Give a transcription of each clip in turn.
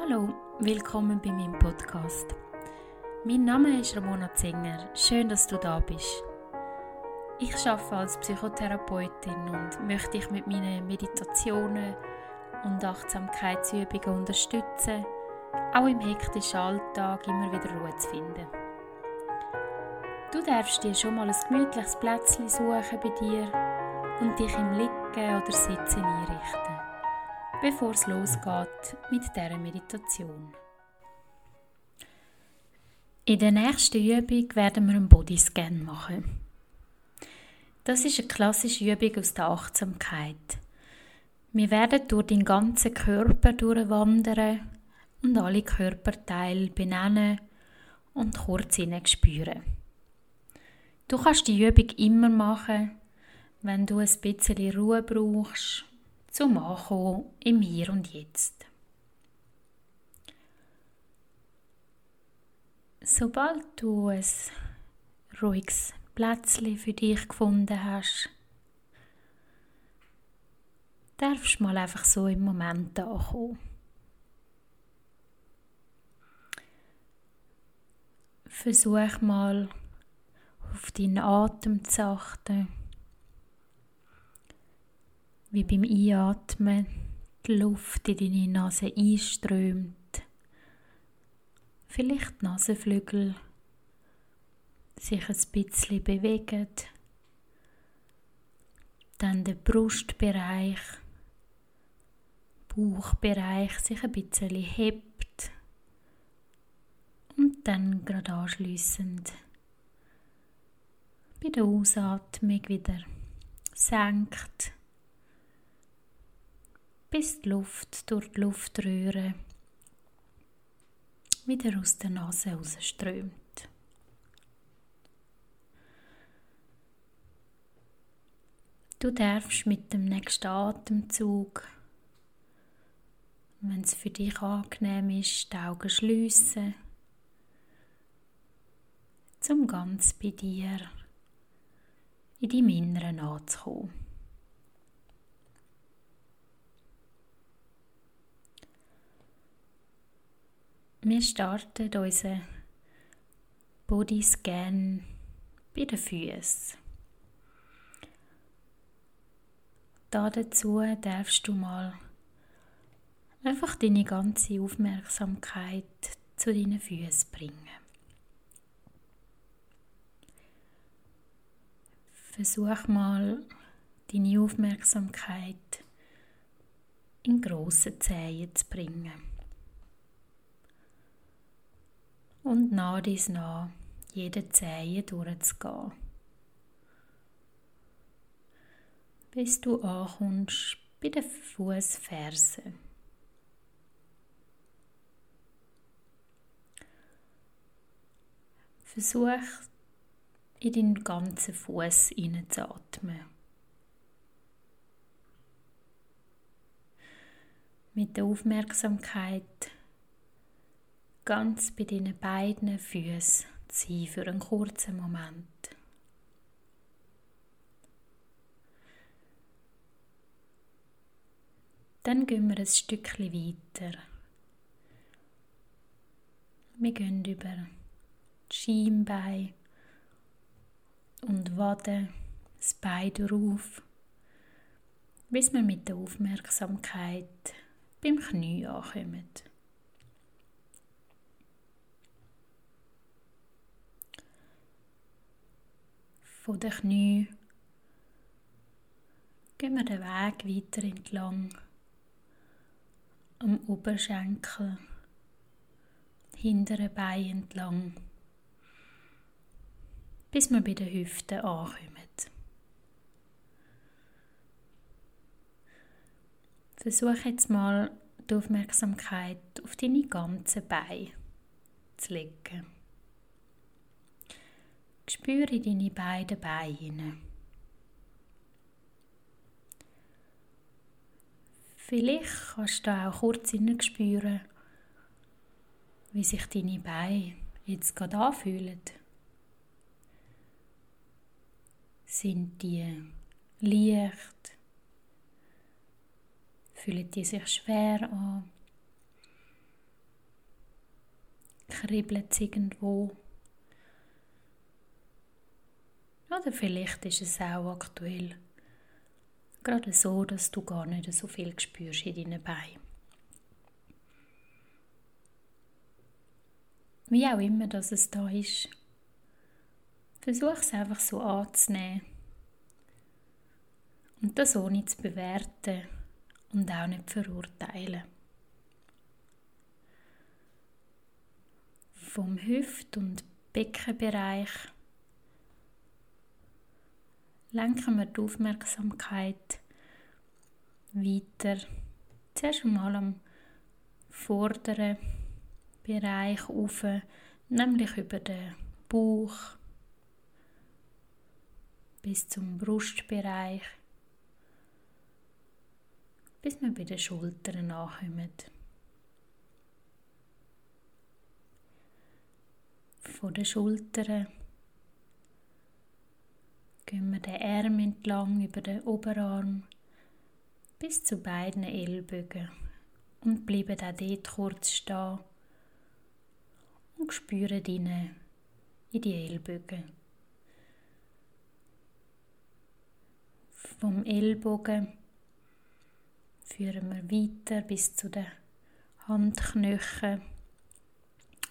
Hallo, willkommen bei meinem Podcast. Mein Name ist Ramona Zinger. Schön, dass du da bist. Ich arbeite als Psychotherapeutin und möchte dich mit meinen Meditationen und Achtsamkeitsübungen unterstützen, auch im hektischen Alltag immer wieder Ruhe zu finden. Du darfst dir schon mal ein gemütliches Plätzchen suchen bei dir und dich im Liegen oder Sitzen einrichten bevor es losgeht mit dieser Meditation. In der nächsten Übung werden wir einen Bodyscan machen. Das ist eine klassische Übung aus der Achtsamkeit. Wir werden durch den ganzen Körper durchwandern und alle Körperteile benennen und kurz spüren. Du kannst die Übung immer machen, wenn du ein bisschen Ruhe brauchst zum Ankommen im Hier und Jetzt. Sobald du ein ruhiges Plätzchen für dich gefunden hast, darfst du mal einfach so im Moment ankommen. Versuch mal auf deinen Atem zu achten wie beim Einatmen die Luft in deine Nase einströmt. Vielleicht die Nasenflügel sich ein bisschen bewegen. Dann der Brustbereich, Bauchbereich sich ein bisschen hebt. Und dann gerade anschliessend bei der Ausatmung wieder senkt bis die Luft durch die Luftröhre wieder aus der Nase rausströmt. Du darfst mit dem nächsten Atemzug, wenn es für dich angenehm ist, die Augen schliessen, um ganz bei dir in deinem Inneren anzukommen. Wir starten unseren Bodyscan bei den Füßen. Dazu darfst du mal einfach deine ganze Aufmerksamkeit zu deinen Füßen bringen. Versuch mal deine Aufmerksamkeit in grossen Zehen zu bringen. Und nach dies nach jede Zehe durchzugehen. Bis du ankommst bei den Fußfersen. Versuch in deinen ganzen Fuß hineinzuatmen. Mit der Aufmerksamkeit ganz bei deinen beiden Füßen sein für einen kurzen Moment. Dann gehen wir ein Stückchen weiter. Wir gehen über die Schienbein und Waden, das Bein drauf, bis wir mit der Aufmerksamkeit beim Knie ankommen. Von den Knie gehen wir den Weg weiter entlang am Oberschenkel, hinteren Bein entlang, bis wir bei den Hüften ankommen. Versuch jetzt mal die Aufmerksamkeit auf deine ganzen Beine zu legen. Spüre deine beiden Beine. Vielleicht kannst du auch kurz spüren, wie sich deine Beine jetzt gerade anfühlen. Sind die leicht? Fühlen die sich schwer an? Kribbelt es irgendwo? Oder vielleicht ist es auch aktuell gerade so, dass du gar nicht so viel spürst in deinen Beinen. Wie auch immer, dass es da ist, versuch es einfach so anzunehmen und das ohne zu bewerten und auch nicht verurteilen. Vom Hüft- und Beckenbereich lenken wir die Aufmerksamkeit weiter. Zuerst einmal am vorderen Bereich auf, nämlich über den Bauch bis zum Brustbereich, bis wir bei den Schultern ankommen. Von den Schultern gehen wir den Arm entlang über den Oberarm bis zu beiden Ellbogen und bleiben auch dort kurz stehen und spüren rein in die Ellbogen. Vom Ellbogen führen wir weiter bis zu den Handknöcheln,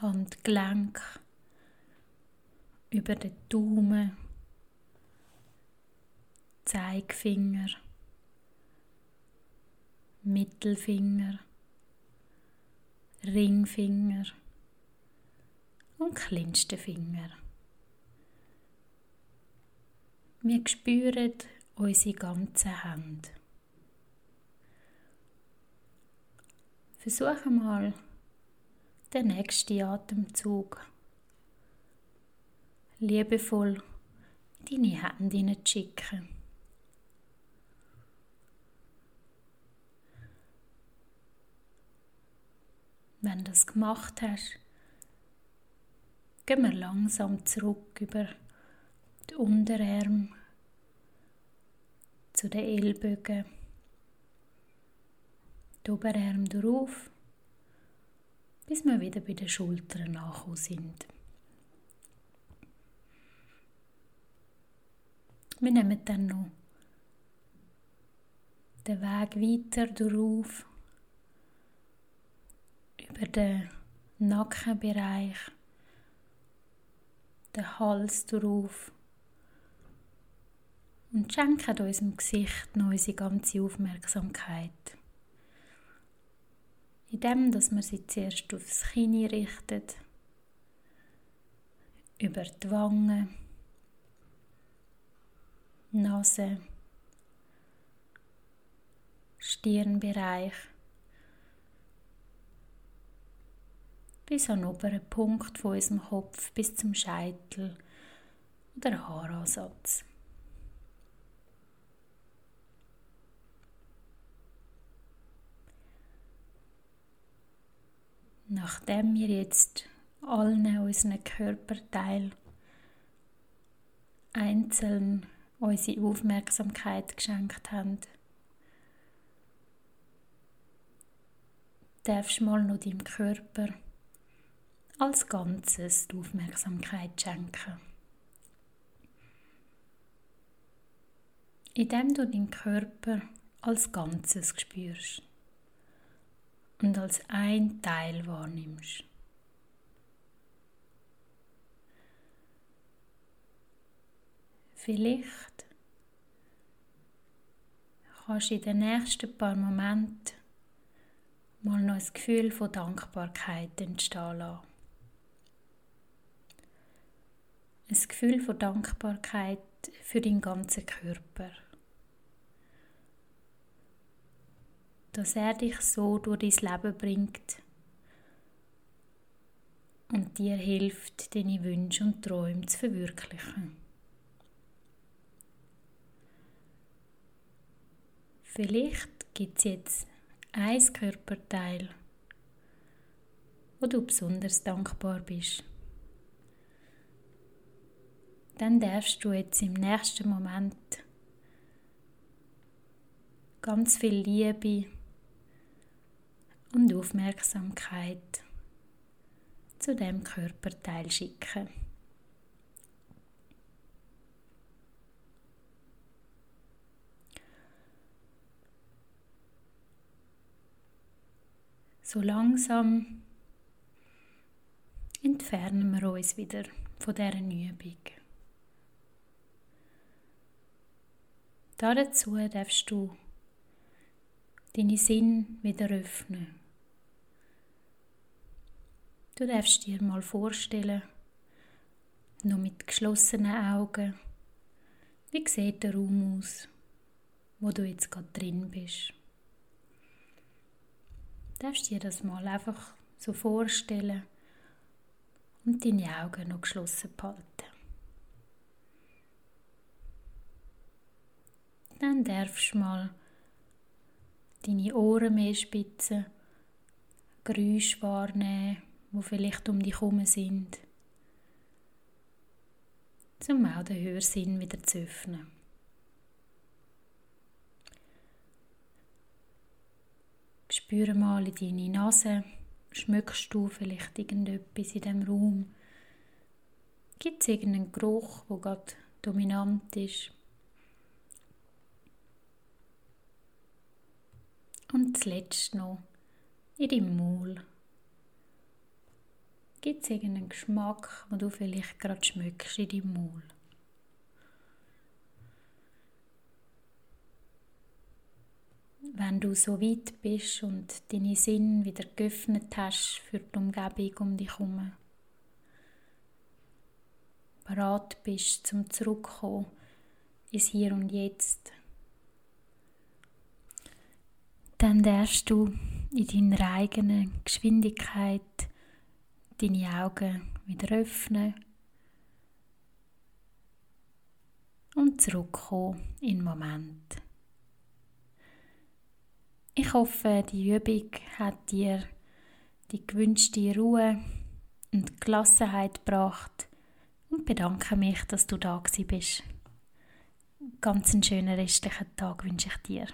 Handgelenk, über den Daumen Zeigefinger, Mittelfinger, Ringfinger und kleinste Finger. Wir spüren unsere ganze Hand. Versuche mal den nächsten Atemzug liebevoll in deine Hände zu Wenn du das gemacht hast, gehen wir langsam zurück über die Unterarm zu den Ellbogen, die Oberarm drauf, bis wir wieder bei den Schultern angekommen sind. Wir nehmen dann noch den Weg weiter drauf über den Nackenbereich, den Hals drauf und schenken unserem Gesicht noch unsere ganze Aufmerksamkeit. Indem, dass man sie zuerst aufs Kinn richtet, über die Wangen, Nase, Stirnbereich bis an den oberen Punkt von unserem Kopf bis zum Scheitel oder Haaransatz. Nachdem wir jetzt allen unseren Körperteilen einzeln unsere Aufmerksamkeit geschenkt haben, darfst du mal noch deinem Körper als Ganzes die Aufmerksamkeit schenken. Indem du deinen Körper als Ganzes spürst und als ein Teil wahrnimmst. Vielleicht kannst du in den nächsten paar Momenten mal noch ein Gefühl von Dankbarkeit entstehen lassen. Ein Gefühl von Dankbarkeit für deinen ganzen Körper. Dass er dich so durch dein Leben bringt und dir hilft, deine Wünsche und Träume zu verwirklichen. Vielleicht gibt es jetzt ein Körperteil, wo du besonders dankbar bist dann darfst du jetzt im nächsten Moment ganz viel Liebe und Aufmerksamkeit zu dem Körperteil schicken. So langsam entfernen wir uns wieder von dieser Übung. Dazu darfst du deine Sinn wieder öffnen. Du darfst dir mal vorstellen, nur mit geschlossenen Augen, wie sieht der Raum aus, wo du jetzt gerade drin bist. Du darfst dir das mal einfach so vorstellen und deine Augen noch geschlossen behalten. Dann darfst du mal deine Ohren mehr spitzen, Geräusche wahrnehmen, die vielleicht um dich herum sind, um auch den Hörsinn wieder zu öffnen. Spüre mal in deine Nase, schmückst du vielleicht irgendetwas in diesem Raum? Gibt es irgendeinen Geruch, der gerade dominant ist? Und zuletzt noch in deinem Maul. Gibt es irgendeinen Geschmack, den du vielleicht gerade schmückst in deinem Maul? Wenn du so weit bist und deine Sinn wieder geöffnet hast für die Umgebung um dich herum, bereit bist zum Zurückkommen ins Hier und Jetzt, dann darfst du in deiner eigenen Geschwindigkeit deine Augen wieder öffnen und zurückkommen in den Moment. Ich hoffe, die Übung hat dir die gewünschte Ruhe und Gelassenheit gebracht und bedanke mich, dass du da bist. Ganz einen schönen restlichen Tag wünsche ich dir.